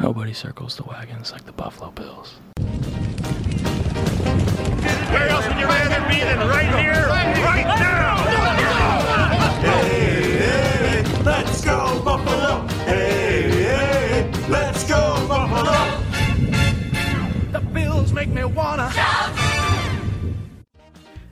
Nobody circles the wagons like the Buffalo Bills. Where else would you rather be than right here,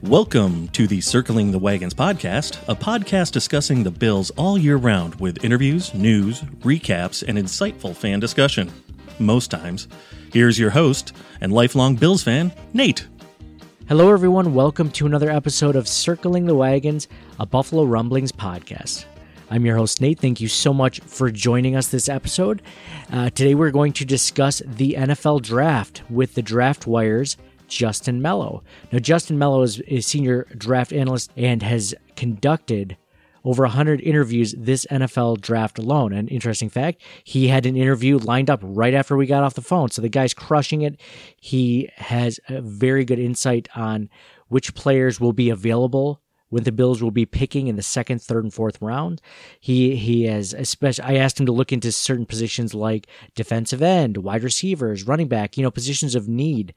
Welcome to the Circling the Wagons podcast, a podcast discussing the Bills all year round with interviews, news, recaps, and insightful fan discussion. Most times. Here's your host and lifelong Bills fan, Nate. Hello, everyone. Welcome to another episode of Circling the Wagons, a Buffalo Rumblings podcast. I'm your host, Nate. Thank you so much for joining us this episode. Uh, today, we're going to discuss the NFL draft with the Draft Wires. Justin Melo. Now, Justin Melo is a senior draft analyst and has conducted over 100 interviews this NFL draft alone. An interesting fact, he had an interview lined up right after we got off the phone. So the guy's crushing it. He has a very good insight on which players will be available when the Bills will be picking in the second, third, and fourth round. He he has especially I asked him to look into certain positions like defensive end, wide receivers, running back, you know, positions of need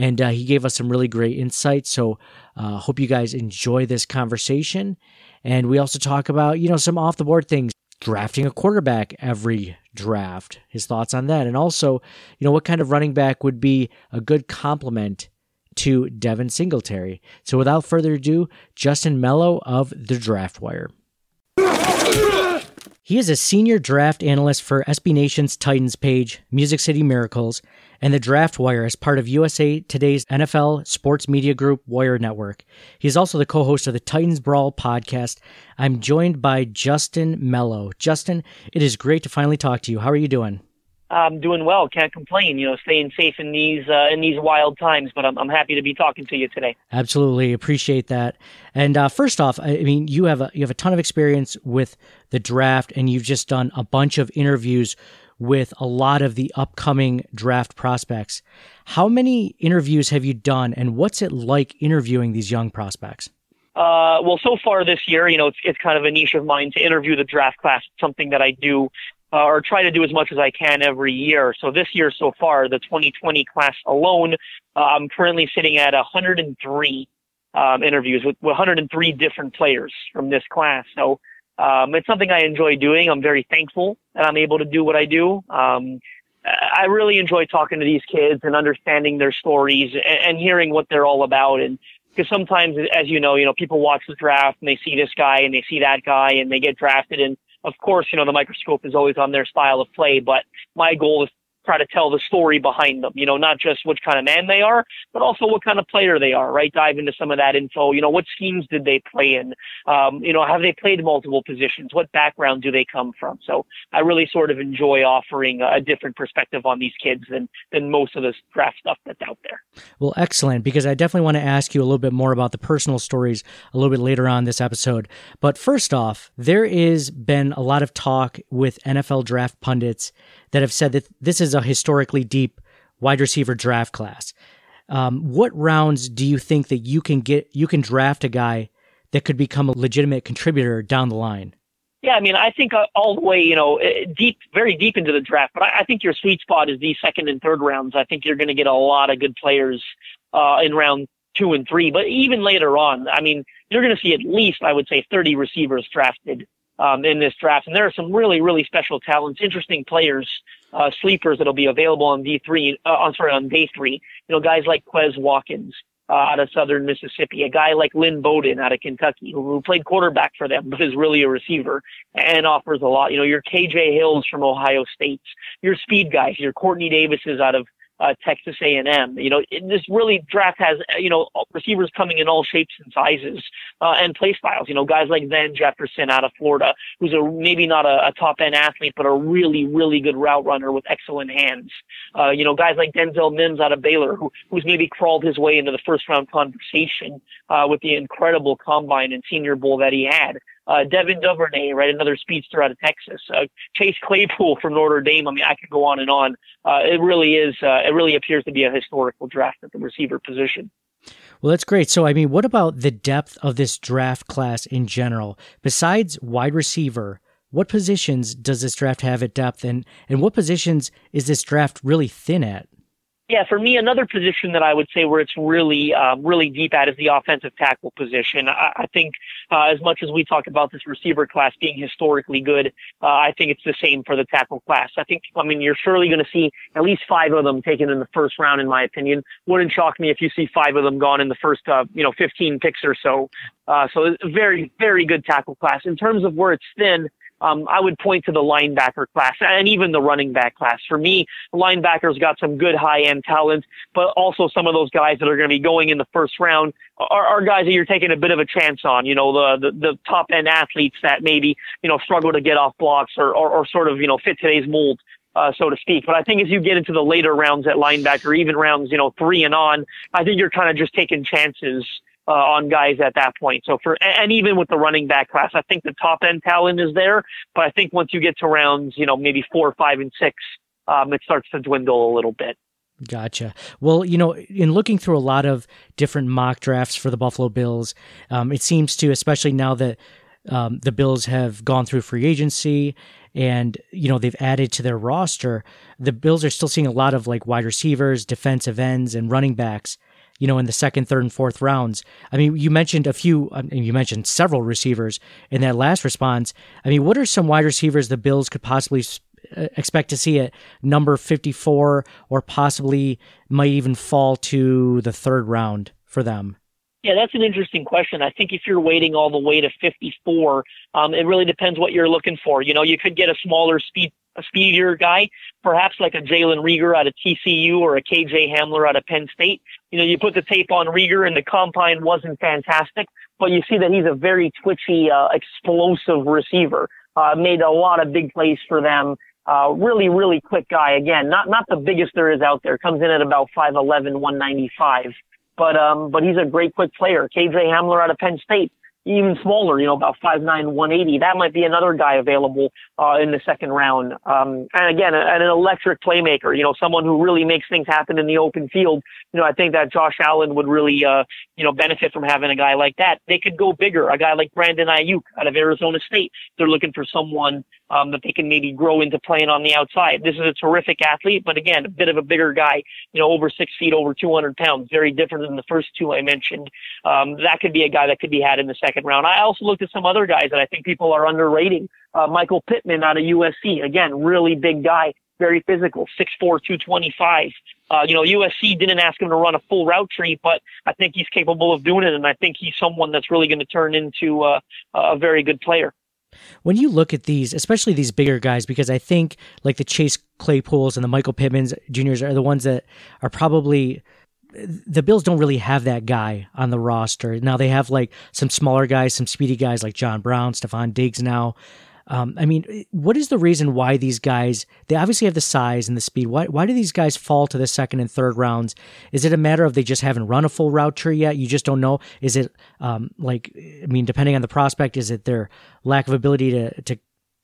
and uh, he gave us some really great insights. So, uh, hope you guys enjoy this conversation. And we also talk about you know some off the board things, drafting a quarterback every draft, his thoughts on that, and also you know what kind of running back would be a good complement to Devin Singletary. So, without further ado, Justin Melo of the Draft Wire. He is a senior draft analyst for SB Nation's Titans page, Music City Miracles, and the Draft Wire as part of USA Today's NFL Sports Media Group Wire Network. He is also the co host of the Titans Brawl podcast. I'm joined by Justin Melo. Justin, it is great to finally talk to you. How are you doing? I'm doing well. Can't complain. You know, staying safe in these uh, in these wild times. But I'm I'm happy to be talking to you today. Absolutely appreciate that. And uh, first off, I mean, you have a you have a ton of experience with the draft, and you've just done a bunch of interviews with a lot of the upcoming draft prospects. How many interviews have you done, and what's it like interviewing these young prospects? Uh, well, so far this year, you know, it's it's kind of a niche of mine to interview the draft class. It's something that I do uh, or try to do as much as I can every year. So this year so far, the 2020 class alone, uh, I'm currently sitting at 103 um, interviews with, with 103 different players from this class. So um, it's something I enjoy doing. I'm very thankful that I'm able to do what I do. Um, I really enjoy talking to these kids and understanding their stories and, and hearing what they're all about. And because sometimes, as you know, you know, people watch the draft and they see this guy and they see that guy and they get drafted and of course, you know, the microscope is always on their style of play, but my goal is try to tell the story behind them, you know, not just which kind of man they are, but also what kind of player they are, right? Dive into some of that info, you know, what schemes did they play in? Um, you know, have they played multiple positions? What background do they come from? So I really sort of enjoy offering a different perspective on these kids than, than most of the draft stuff that's out there. Well, excellent, because I definitely want to ask you a little bit more about the personal stories a little bit later on this episode. But first off, there is been a lot of talk with NFL draft pundits that have said that this is a historically deep wide receiver draft class. Um, what rounds do you think that you can get you can draft a guy that could become a legitimate contributor down the line? Yeah, I mean, I think uh, all the way, you know, uh, deep, very deep into the draft. But I, I think your sweet spot is the second and third rounds. I think you're going to get a lot of good players uh, in round two and three. But even later on, I mean, you're going to see at least, I would say, 30 receivers drafted um, in this draft. And there are some really, really special talents, interesting players, uh, sleepers that'll be available on D3, uh, I'm sorry, on day three. You know, guys like Quez Watkins, uh, out of Southern Mississippi, a guy like Lynn Bowden out of Kentucky, who, who played quarterback for them, but is really a receiver and offers a lot. You know, your KJ Hills from Ohio State, your speed guys, your Courtney Davises out of uh, Texas A&M. You know, this really draft has you know receivers coming in all shapes and sizes uh, and play styles. You know, guys like Van Jefferson out of Florida, who's a maybe not a, a top end athlete, but a really really good route runner with excellent hands. Uh, you know, guys like Denzel Mims out of Baylor, who who's maybe crawled his way into the first round conversation uh, with the incredible combine and Senior Bowl that he had uh, Devin Duvernay, right, another speedster out of Texas, uh, Chase Claypool from Notre Dame. I mean, I could go on and on. Uh, it really is. Uh, it really appears to be a historical draft at the receiver position. Well, that's great. So, I mean, what about the depth of this draft class in general? Besides wide receiver, what positions does this draft have at depth, and and what positions is this draft really thin at? Yeah, for me, another position that I would say where it's really, um, really deep at is the offensive tackle position. I, I think uh, as much as we talk about this receiver class being historically good, uh, I think it's the same for the tackle class. I think, I mean, you're surely going to see at least five of them taken in the first round, in my opinion. Wouldn't shock me if you see five of them gone in the first, uh, you know, 15 picks or so. Uh, so very, very good tackle class. In terms of where it's thin, um, I would point to the linebacker class and even the running back class. For me, linebackers got some good high end talent, but also some of those guys that are going to be going in the first round are, are guys that you're taking a bit of a chance on. You know, the, the, the top end athletes that maybe, you know, struggle to get off blocks or, or, or sort of, you know, fit today's mold. Uh, so to speak. But I think as you get into the later rounds at linebacker, even rounds, you know, three and on, I think you're kind of just taking chances uh, on guys at that point. So for and even with the running back class, I think the top end talent is there, but I think once you get to rounds, you know, maybe four, five, and six, um, it starts to dwindle a little bit. Gotcha. Well, you know, in looking through a lot of different mock drafts for the Buffalo Bills, um, it seems to, especially now that um, the Bills have gone through free agency and you know they've added to their roster, the Bills are still seeing a lot of like wide receivers, defensive ends, and running backs you know, in the second, third, and fourth rounds. I mean, you mentioned a few, you mentioned several receivers in that last response. I mean, what are some wide receivers the Bills could possibly uh, expect to see at number 54 or possibly might even fall to the third round for them? Yeah, that's an interesting question. I think if you're waiting all the way to 54, um, it really depends what you're looking for. You know, you could get a smaller speed a speedier guy, perhaps like a Jalen Reagor out of TCU or a KJ Hamler out of Penn State. You know, you put the tape on Reagor and the combine wasn't fantastic, but you see that he's a very twitchy, uh, explosive receiver. Uh, made a lot of big plays for them. Uh, really, really quick guy. Again, not, not the biggest there is out there. Comes in at about 5'11", 195. But, um, but he's a great quick player. KJ Hamler out of Penn State even smaller, you know, about 5'9", 180. That might be another guy available uh, in the second round. Um, and again, an electric playmaker, you know, someone who really makes things happen in the open field. You know, I think that Josh Allen would really, uh, you know, benefit from having a guy like that. They could go bigger, a guy like Brandon Aiyuk out of Arizona State. They're looking for someone um, that they can maybe grow into playing on the outside. This is a terrific athlete, but again, a bit of a bigger guy, you know, over six feet, over 200 pounds, very different than the first two I mentioned. Um, that could be a guy that could be had in the second round. I also looked at some other guys that I think people are underrating. Uh, Michael Pittman out of USC, again, really big guy, very physical, 6'4", 225. Uh, you know, USC didn't ask him to run a full route tree, but I think he's capable of doing it, and I think he's someone that's really going to turn into uh, a very good player. When you look at these, especially these bigger guys, because I think like the Chase Claypools and the Michael Pittmans Juniors are the ones that are probably the Bills don't really have that guy on the roster. Now they have like some smaller guys, some speedy guys like John Brown, Stefon Diggs now. Um, I mean, what is the reason why these guys? They obviously have the size and the speed. Why why do these guys fall to the second and third rounds? Is it a matter of they just haven't run a full route tree yet? You just don't know. Is it um, like I mean, depending on the prospect, is it their lack of ability to to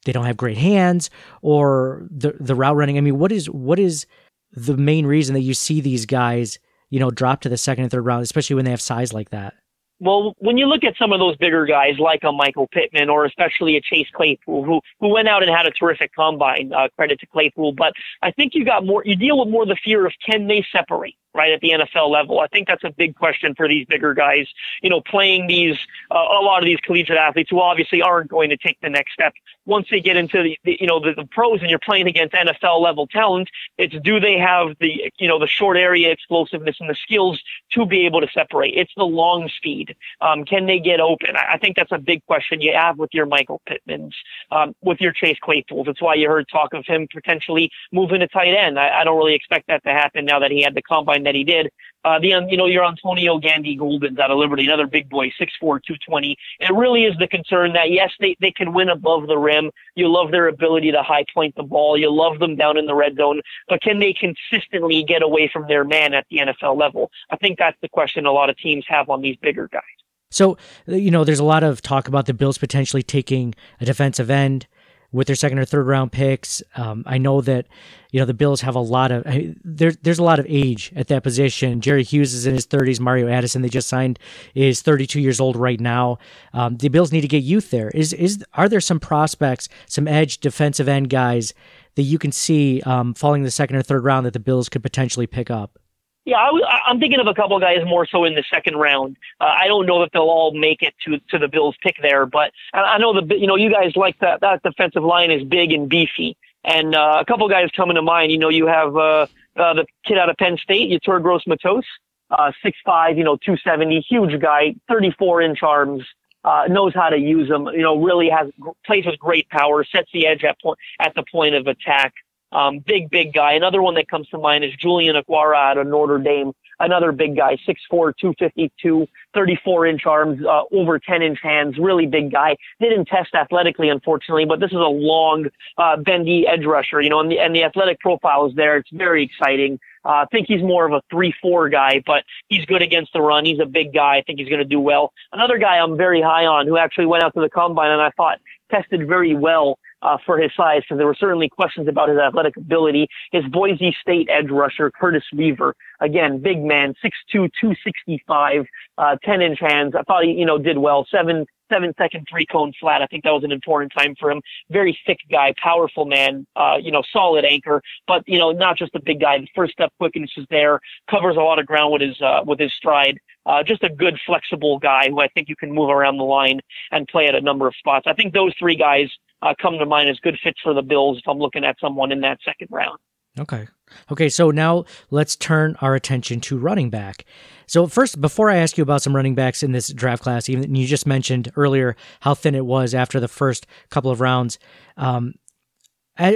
they don't have great hands or the the route running? I mean, what is what is the main reason that you see these guys, you know, drop to the second and third round, especially when they have size like that? Well, when you look at some of those bigger guys like a Michael Pittman or especially a Chase Claypool, who who went out and had a terrific combine, uh, credit to Claypool, but I think you got more. You deal with more the fear of can they separate, right, at the NFL level? I think that's a big question for these bigger guys. You know, playing these, uh, a lot of these collegiate athletes who obviously aren't going to take the next step once they get into the, the you know, the, the pros and you're playing against NFL level talent, it's do they have the, you know, the short area explosiveness and the skills to be able to separate? It's the long speed. Um, can they get open? I, I think that's a big question you have with your Michael Pittmans, um, with your Chase Claypools. That's why you heard talk of him potentially moving to tight end. I, I don't really expect that to happen now that he had the combine that he did. Uh, the you know your Antonio Gandy Goldens out of Liberty, another big boy, 6'4", 220. It really is the concern that yes, they they can win above the rim. You love their ability to high point the ball. You love them down in the red zone, but can they consistently get away from their man at the NFL level? I think that's the question a lot of teams have on these bigger guys. So, you know, there's a lot of talk about the Bills potentially taking a defensive end with their second or third round picks. Um, I know that you know the Bills have a lot of I there's there's a lot of age at that position. Jerry Hughes is in his 30s. Mario Addison they just signed is 32 years old right now. Um, the Bills need to get youth there. Is is are there some prospects, some edge defensive end guys that you can see um, falling in the second or third round that the Bills could potentially pick up? Yeah, I, am thinking of a couple guys more so in the second round. Uh, I don't know that they'll all make it to to the Bills pick there, but I know the you know you guys like that that defensive line is big and beefy, and uh, a couple guys coming to mind. You know, you have uh, uh, the kid out of Penn State, Yetur Gross Matos, uh, six five, you know, two seventy, huge guy, thirty four inch arms. Uh, knows how to use them. You know, really has plays with great power, sets the edge at point at the point of attack. Um, big, big guy. Another one that comes to mind is Julian Okwara out of Notre Dame. Another big guy, 6'4", 252, 34 inch arms, uh, over 10 inch hands, really big guy. Didn't test athletically, unfortunately, but this is a long, uh, bendy edge rusher, you know, and the, and the athletic profile is there. It's very exciting. Uh, I think he's more of a 3-4 guy, but he's good against the run. He's a big guy. I think he's going to do well. Another guy I'm very high on who actually went out to the combine and I thought tested very well uh, for his size because there were certainly questions about his athletic ability. His Boise State edge rusher, Curtis Weaver, again, big man, 6'2", 265, uh, 10 inch hands. I thought he, you know, did well. Seven, seven second three cone flat. I think that was an important time for him. Very thick guy, powerful man, uh, you know, solid anchor, but, you know, not just a big guy. The first step quickness is there, covers a lot of ground with his, uh, with his stride. Uh, just a good, flexible guy who I think you can move around the line and play at a number of spots. I think those three guys uh, come to mind as good fits for the Bills if I'm looking at someone in that second round. Okay. Okay, so now let's turn our attention to running back. So first, before I ask you about some running backs in this draft class, even you just mentioned earlier how thin it was after the first couple of rounds. Um,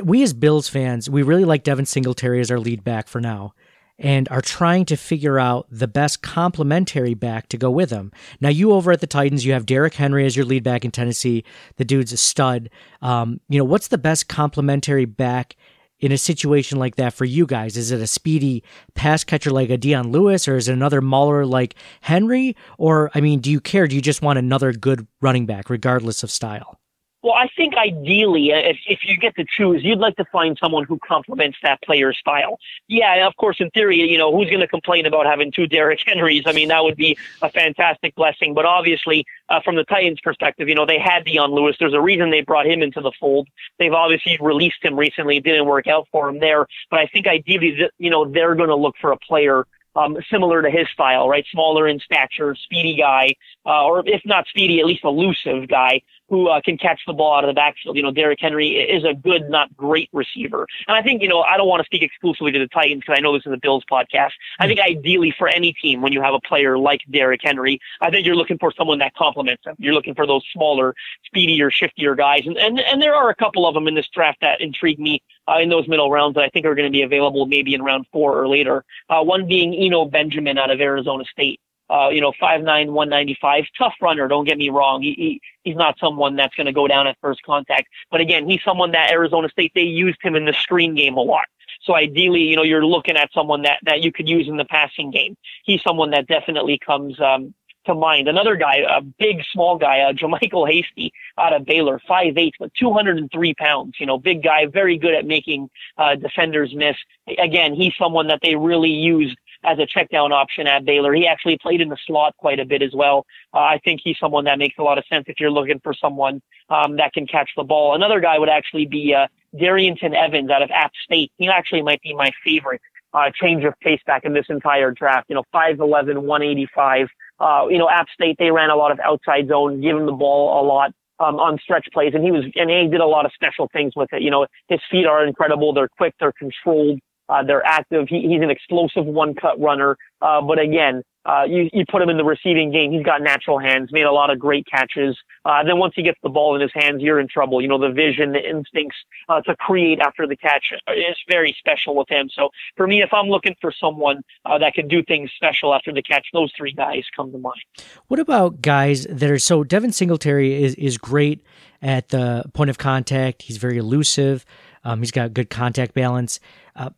we as Bills fans, we really like Devin Singletary as our lead back for now and are trying to figure out the best complementary back to go with him. Now, you over at the Titans, you have Derrick Henry as your lead back in Tennessee. The dude's a stud. Um, you know, what's the best complementary back in a situation like that for you guys? Is it a speedy pass catcher like a Dion Lewis, or is it another mauler like Henry? Or, I mean, do you care? Do you just want another good running back, regardless of style? Well, I think ideally, uh, if, if you get to choose, you'd like to find someone who complements that player's style. Yeah, of course, in theory, you know, who's going to complain about having two Derrick Henrys? I mean, that would be a fantastic blessing. But obviously, uh, from the Titans' perspective, you know, they had Dion Lewis. There's a reason they brought him into the fold. They've obviously released him recently. It didn't work out for him there. But I think ideally, you know, they're going to look for a player um, similar to his style, right? Smaller in stature, speedy guy, uh, or if not speedy, at least elusive guy who uh, can catch the ball out of the backfield. You know, Derrick Henry is a good, not great receiver. And I think, you know, I don't want to speak exclusively to the Titans because I know this is a Bills podcast. I think ideally for any team, when you have a player like Derrick Henry, I think you're looking for someone that complements him. You're looking for those smaller, speedier, shiftier guys. And, and, and there are a couple of them in this draft that intrigue me uh, in those middle rounds that I think are going to be available maybe in round four or later. Uh, one being Eno Benjamin out of Arizona State uh, you know, 5'9", 195, tough runner. Don't get me wrong. He, he he's not someone that's going to go down at first contact. But again, he's someone that Arizona State they used him in the screen game a lot. So ideally, you know, you're looking at someone that that you could use in the passing game. He's someone that definitely comes um, to mind. Another guy, a big, small guy, uh, JaMycal Hasty out of Baylor, 5'8", but 203 pounds. You know, big guy, very good at making uh, defenders miss. Again, he's someone that they really used as a check down option at Baylor. He actually played in the slot quite a bit as well. Uh, I think he's someone that makes a lot of sense if you're looking for someone um, that can catch the ball. Another guy would actually be uh, Darrynton Evans out of App State. He actually might be my favorite uh, change of pace back in this entire draft. You know, 5'11", 185. Uh, you know, App State, they ran a lot of outside zone, give him the ball a lot. Um, on stretch plays, and he was, and he did a lot of special things with it. You know, his feet are incredible. They're quick. They're controlled. Uh, they're active. He, he's an explosive one cut runner. Uh, but again, uh, you, you put him in the receiving game. He's got natural hands, made a lot of great catches. Uh, then once he gets the ball in his hands, you're in trouble. You know, the vision, the instincts uh, to create after the catch is very special with him. So for me, if I'm looking for someone uh, that can do things special after the catch, those three guys come to mind. What about guys that are so Devin Singletary is is great at the point of contact. He's very elusive. Um, he's got good contact balance. Uh,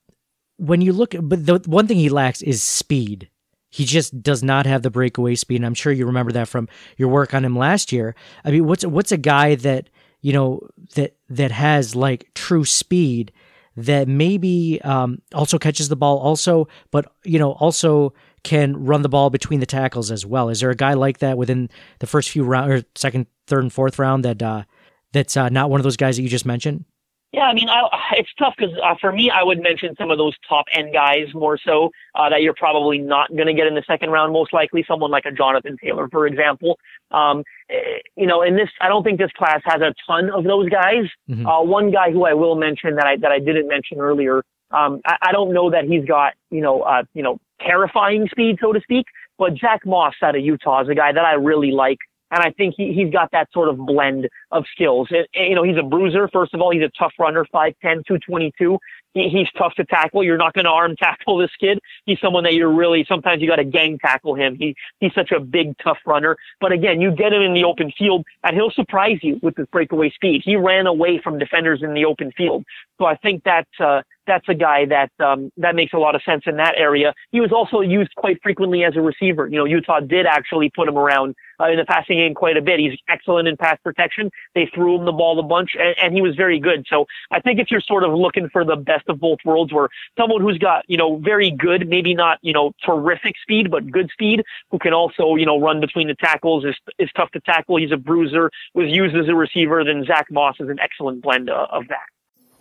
when you look, but the one thing he lacks is speed. He just does not have the breakaway speed. And I'm sure you remember that from your work on him last year. I mean, what's what's a guy that you know that that has like true speed that maybe um, also catches the ball also, but you know also can run the ball between the tackles as well. Is there a guy like that within the first few round or second, third, and fourth round that uh, that's uh, not one of those guys that you just mentioned? Yeah, I mean, I, it's tough because uh, for me, I would mention some of those top end guys more so uh, that you're probably not going to get in the second round, most likely. Someone like a Jonathan Taylor, for example. Um, eh, you know, in this, I don't think this class has a ton of those guys. Mm-hmm. Uh, one guy who I will mention that I that I didn't mention earlier. Um, I, I don't know that he's got you know uh, you know terrifying speed, so to speak. But Zack Moss out of Utah is a guy that I really like. And I think he, he's got that sort of blend of skills. And, and, you know, he's a bruiser. First of all, he's a tough runner, 5'10", 222. He, he's tough to tackle. You're not going to arm tackle this kid. He's someone that you're really, sometimes you got to gang tackle him. He, he's such a big, tough runner. But again, you get him in the open field and he'll surprise you with his breakaway speed. He ran away from defenders in the open field. So I think that, uh, that's a guy that um, that makes a lot of sense in that area. He was also used quite frequently as a receiver. You know, Utah did actually put him around uh, in the passing game quite a bit. He's excellent in pass protection. They threw him the ball a bunch, and, and he was very good. So I think if you're sort of looking for the best of both worlds, where someone who's got you know very good, maybe not you know terrific speed, but good speed, who can also you know run between the tackles, is is tough to tackle. He's a bruiser, was used as a receiver. Then Zack Moss is an excellent blend uh, of that.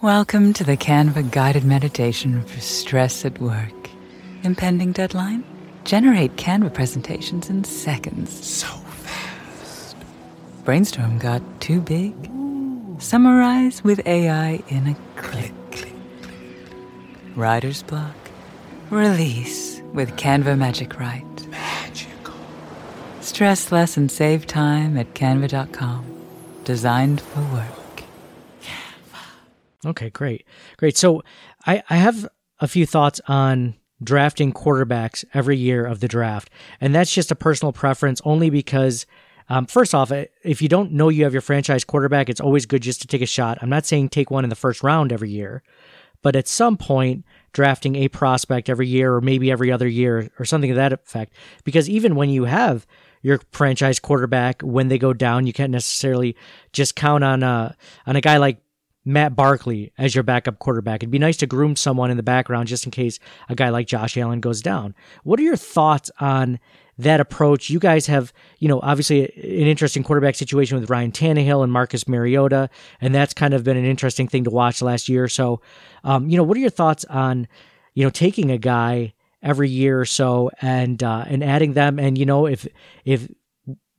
Welcome to the Canva guided meditation for stress at work. Impending deadline? Generate Canva presentations in seconds. So fast. Brainstorm got too big? Ooh. Summarize with AI in a click. click, click. Writer's block? Release with Canva Magic Write. Magical. Stress less and save time at canva.com. Designed for work. Canva. Okay, great. Great. So I, I have a few thoughts on drafting quarterbacks every year of the draft. And that's just a personal preference only because, um, first off, if you don't know you have your franchise quarterback, it's always good just to take a shot. I'm not saying take one in the first round every year, but at some point, drafting a prospect every year or maybe every other year or something of that effect. Because even when you have your franchise quarterback, when they go down, you can't necessarily just count on a, on a guy like Matt Barkley as your backup quarterback. It'd be nice to groom someone in the background just in case a guy like Josh Allen goes down. What are your thoughts on that approach? You guys have, you know, obviously an interesting quarterback situation with Ryan Tannehill and Marcus Mariota, and that's kind of been an interesting thing to watch last year. So, um, you know, what are your thoughts on, you know, taking a guy every year or so and uh, and adding them, and you know, if if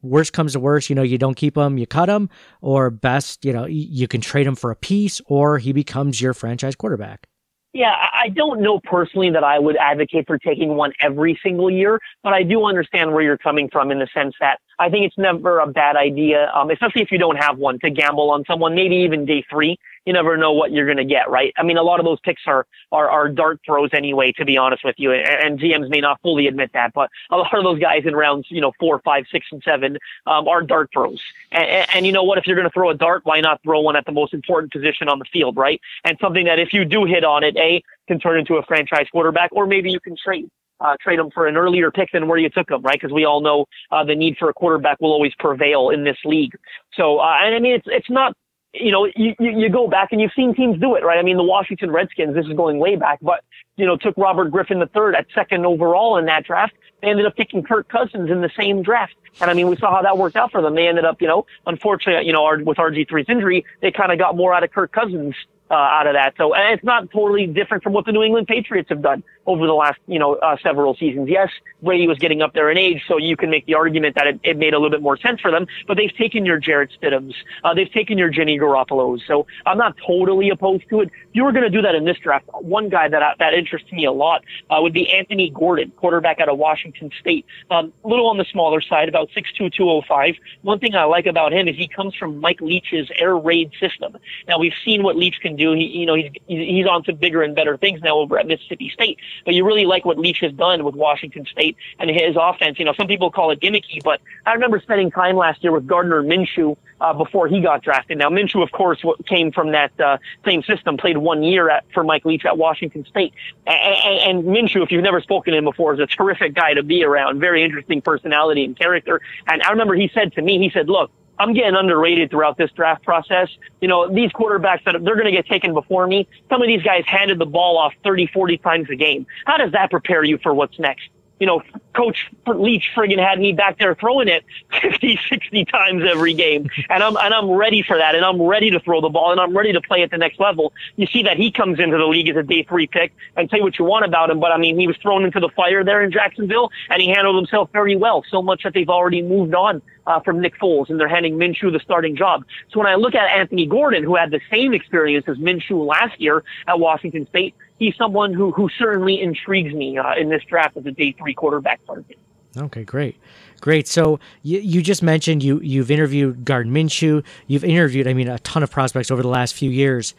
worst comes to worst, you know, you don't keep him, you cut him, or best, you know, you can trade him for a piece, or he becomes your franchise quarterback. Yeah, I don't know personally that I would advocate for taking one every single year, but I do understand where you're coming from in the sense that I think it's never a bad idea, um, especially if you don't have one, to gamble on someone, maybe even day three you never know what you're going to get, right? I mean, a lot of those picks are, are, are dart throws anyway, to be honest with you. And, and GMs may not fully admit that, but a lot of those guys in rounds, you know, four, five, six, and seven, um, are dart throws. And, and, and you know what? If you're going to throw a dart, why not throw one at the most important position on the field, right? And something that if you do hit on it, A, can turn into a franchise quarterback, or maybe you can trade. Uh, trade them for an earlier pick than where you took them, right? Because we all know uh, the need for a quarterback will always prevail in this league. So, uh, and I mean, it's it's not you know, you, you go back and you've seen teams do it, right? I mean, the Washington Redskins, this is going way back, but, you know, took Robert Griffin III at second overall in that draft. They ended up picking Kirk Cousins in the same draft. And I mean, we saw how that worked out for them. They ended up, you know, unfortunately, you know, with RG3's injury, they kind of got more out of Kirk Cousins uh, out of that. So, it's not totally different from what the New England Patriots have done over the last, you know, uh, several seasons. Yes, Brady was getting up there in age, so you can make the argument that it, it made a little bit more sense for them, but they've taken your Jarrett Stidhams, uh, they've taken your Jimmy Garoppolo's, so I'm not totally opposed to it. If you were going to do that in this draft, one guy that, uh, that interests me a lot, uh, would be Anthony Gordon, quarterback out of Washington State. Um, a little on the smaller side, about 6'2", 205. One thing I like about him is he comes from Mike Leach's air raid system. Now we've seen what Leach can do. He, you know, he's he's on to bigger and better things now over at Mississippi State. But you really like what Leach has done with Washington State and his offense. You know, some people call it gimmicky, but I remember spending time last year with Gardner Minshew uh, before he got drafted. Now Minshew, of course, came from that uh, same system, played one year at, for Mike Leach at Washington State. And, and Minshew, if you've never spoken to him before, is a terrific guy to be around. Very interesting personality and character. And I remember he said to me, he said, "Look." I'm getting underrated throughout this draft process. You know, these quarterbacks that they're going to get taken before me. Some of these guys handed the ball off 30, 40 times a game. How does that prepare you for what's next? You know, Coach Leach friggin' had me back there throwing it 50, 60 times every game. And I'm, and I'm ready for that. And I'm ready to throw the ball and I'm ready to play at the next level. You see that he comes into the league as a day three pick and say what you want about him. But I mean, he was thrown into the fire there in Jacksonville and he handled himself very well. So much that they've already moved on uh, from Nick Foles, and they're handing Minshew the starting job. So when I look at Anthony Gordon, who had the same experience as Minshew last year at Washington State, he's someone who who certainly intrigues me uh, in this draft as a day three quarterback target. Okay, great, great. So you, you just mentioned you you've interviewed Gardner Minshew. You've interviewed, I mean, a ton of prospects over the last few years.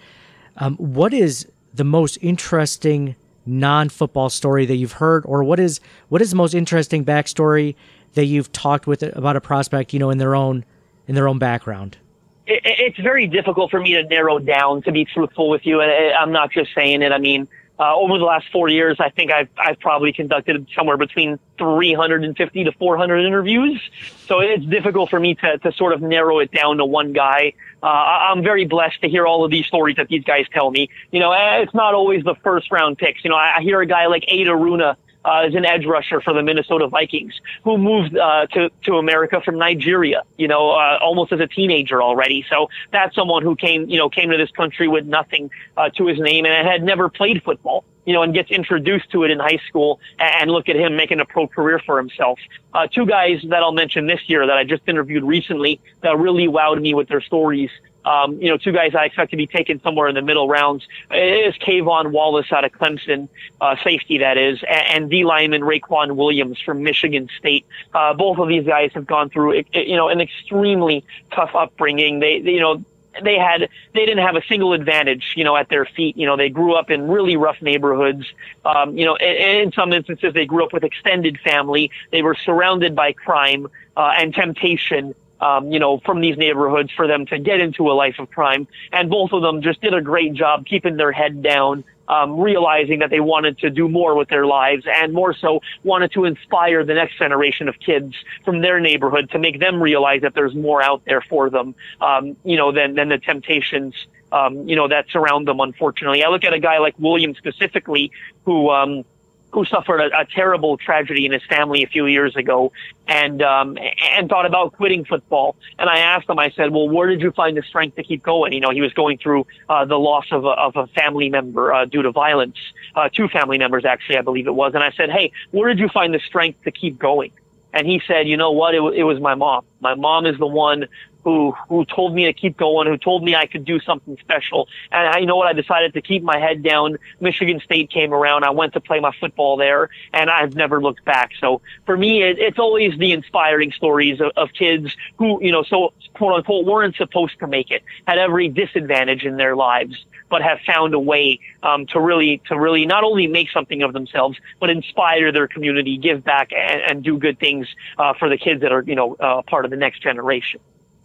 Um, what is the most interesting non-football story that you've heard, or what is what is the most interesting backstory that you've talked with about a prospect, you know, in their own in their own background? It, it's very difficult for me to narrow down, to be truthful with you, and I'm not just saying it. I mean, uh, over the last four years, I think I've I've probably conducted somewhere between 350 to 400 interviews. So it's difficult for me to to sort of narrow it down to one guy. Uh, I'm very blessed to hear all of these stories that these guys tell me. You know, it's not always the first round picks. You know, I, I hear a guy like Ada Runa uh, is an edge rusher for the Minnesota Vikings who moved uh, to to America from Nigeria. You know, uh, almost as a teenager already. So that's someone who came you know came to this country with nothing uh, to his name and had never played football. You know, and gets introduced to it in high school, and look at him making a pro career for himself. Uh, two guys that I'll mention this year that I just interviewed recently that really wowed me with their stories um, you know, two guys I expect to be taken somewhere in the middle rounds. Is K'Von Wallace out of Clemson, uh, safety that is, and, D lineman Raequan Williams from Michigan State. Uh, both of these guys have gone through, you know, an extremely tough upbringing. They, they you know, they had they didn't have a single advantage you know at their feet. You know they grew up in really rough neighborhoods. Um you know in, in some instances they grew up with extended family. They were surrounded by crime uh, and temptation um, you know, from these neighborhoods for them to get into a life of crime. And both of them just did a great job keeping their head down, um, realizing that they wanted to do more with their lives and more so wanted to inspire the next generation of kids from their neighborhood to make them realize that there's more out there for them, um, you know, than, than the temptations um, you know, that surround them, unfortunately. I look at a guy like William specifically, who, um, who suffered a, a, terrible tragedy in his family a few years ago and um and thought about quitting football and i asked him i said well where did you find the strength to keep going you know he was going through uh the loss of a, of a family member uh, due to violence uh two family members actually i believe it was and i said hey where did you find the strength to keep going and he said, you know what? It, w- it was my mom. My mom is the one who who told me to keep going, who told me I could do something special. And I you know what I decided to keep my head down. Michigan State came around. I went to play my football there, and I've never looked back. So for me, it, it's always the inspiring stories of, of kids who you know so quote unquote weren't supposed to make it, had every disadvantage in their lives, but have found a way um, to really to really not only make something of themselves, but inspire their community, give back, and, and do good things uh, for the kids that are you know uh, part of the next generation.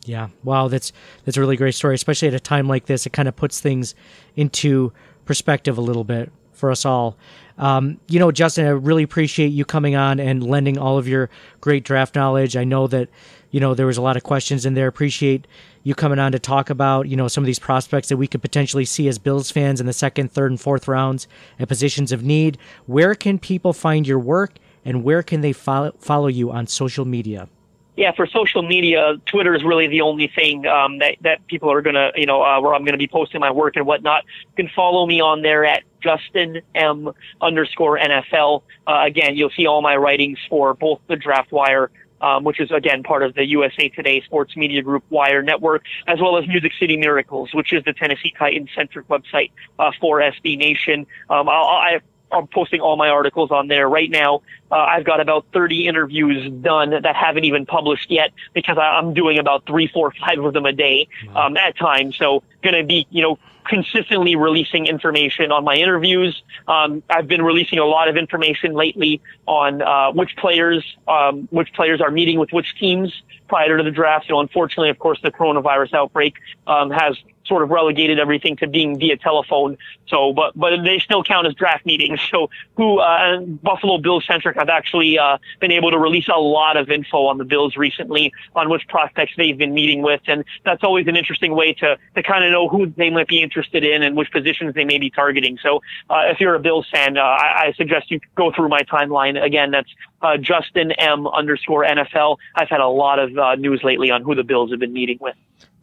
Yeah. Wow, that's that's a really great story, especially at a time like this. It kind of puts things into perspective a little bit for us all. Um, you know, Justin, I really appreciate you coming on and lending all of your great draft knowledge. I know that you know there was a lot of questions in there. Appreciate you coming on to talk about you know some of these prospects that we could potentially see as Bills fans in the second, third, and fourth rounds at positions of need. Where can people find your work, and where can they follow follow you on social media? Yeah, for social media, Twitter is really the only thing um, that that people are gonna, you know, uh, where I'm gonna be posting my work and whatnot. You can follow me on there at Justin M underscore NFL. Uh, again, you'll see all my writings for both the Draft Wire. Um, which is again part of the USA Today Sports Media Group Wire Network, as well as Music City Miracles, which is the Tennessee Titans centric website uh, for SB Nation. Um, I'll, I I'm posting all my articles on there right now. Uh, I've got about 30 interviews done that haven't even published yet because I, am doing about three, four, five of them a day um, at times. So going to be, you know, consistently releasing information on my interviews. Um, I've been releasing a lot of information lately on uh, which players, um, which players are meeting with which teams prior to the draft. You know, unfortunately, of course, the coronavirus outbreak um, has sort of relegated everything to being via telephone. So, but but they still count as draft meetings. So, who uh, Buffalo Bills centric have actually uh, been able to release a lot of info on the Bills recently on which prospects they've been meeting with, and that's always an interesting way to to kind of know who they might be interested in and which positions they may be targeting. So, uh, if you're a Bills fan, uh, I, I suggest you go through my timeline again. That's uh, Justin M underscore NFL. I've had a lot of uh, news lately on who the Bills have been meeting with.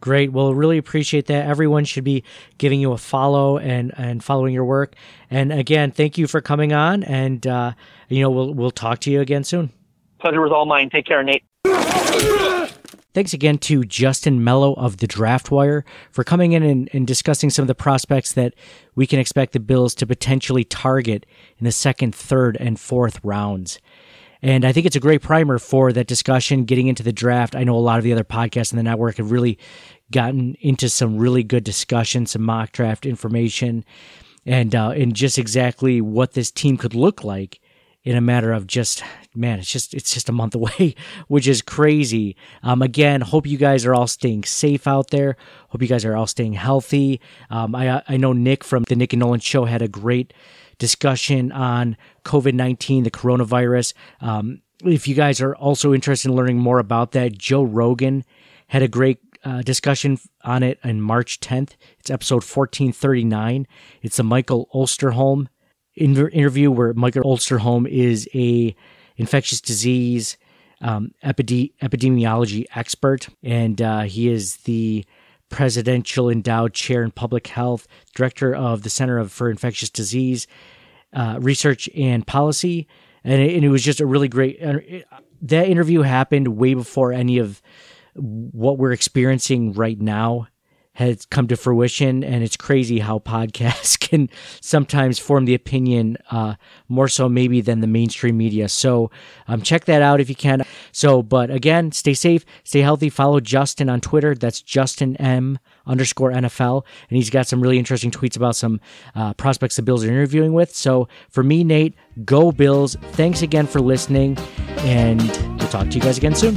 Great. Well, really appreciate that. Everyone should be giving you a follow and and following your work. And again, thank you for coming on. And uh, you know, we'll we'll talk to you again soon. Pleasure was all mine. Take care, Nate. Thanks again to Justin Melo of the Draft Wire for coming in and, and, discussing some of the prospects that we can expect the Bills to potentially target in the second, third, and fourth rounds. And I think it's a great primer for that discussion getting into the draft. I know a lot of the other podcasts in the network have really gotten into some really good discussion, some mock draft information, and uh, and just exactly what this team could look like in a matter of just man, it's just it's just a month away, which is crazy. Um, again, hope you guys are all staying safe out there. Hope you guys are all staying healthy. Um, I I know Nick from the Nick and Nolan show had a great discussion on COVID 19, the coronavirus. Um, if you guys are also interested in learning more about that, Joe Rogan had a great uh, discussion on it on March 10th. It's episode 1439. It's a Michael Osterholm inter- interview where Michael Osterholm is a infectious disease um, epide- epidemiology expert, and uh, he is the Presidential Endowed Chair in Public Health, Director of the Center of, for Infectious Disease uh, Research and Policy. And it, and it was just a really great. That interview happened way before any of what we're experiencing right now has come to fruition and it's crazy how podcasts can sometimes form the opinion uh, more so maybe than the mainstream media. So um, check that out if you can. So but again stay safe stay healthy. Follow justin on twitter. That's justin m underscore nfl and he's got some really interesting tweets about some uh, prospects the bills are interviewing with. So for me nate go bills. Thanks again for listening and we'll talk to you guys again soon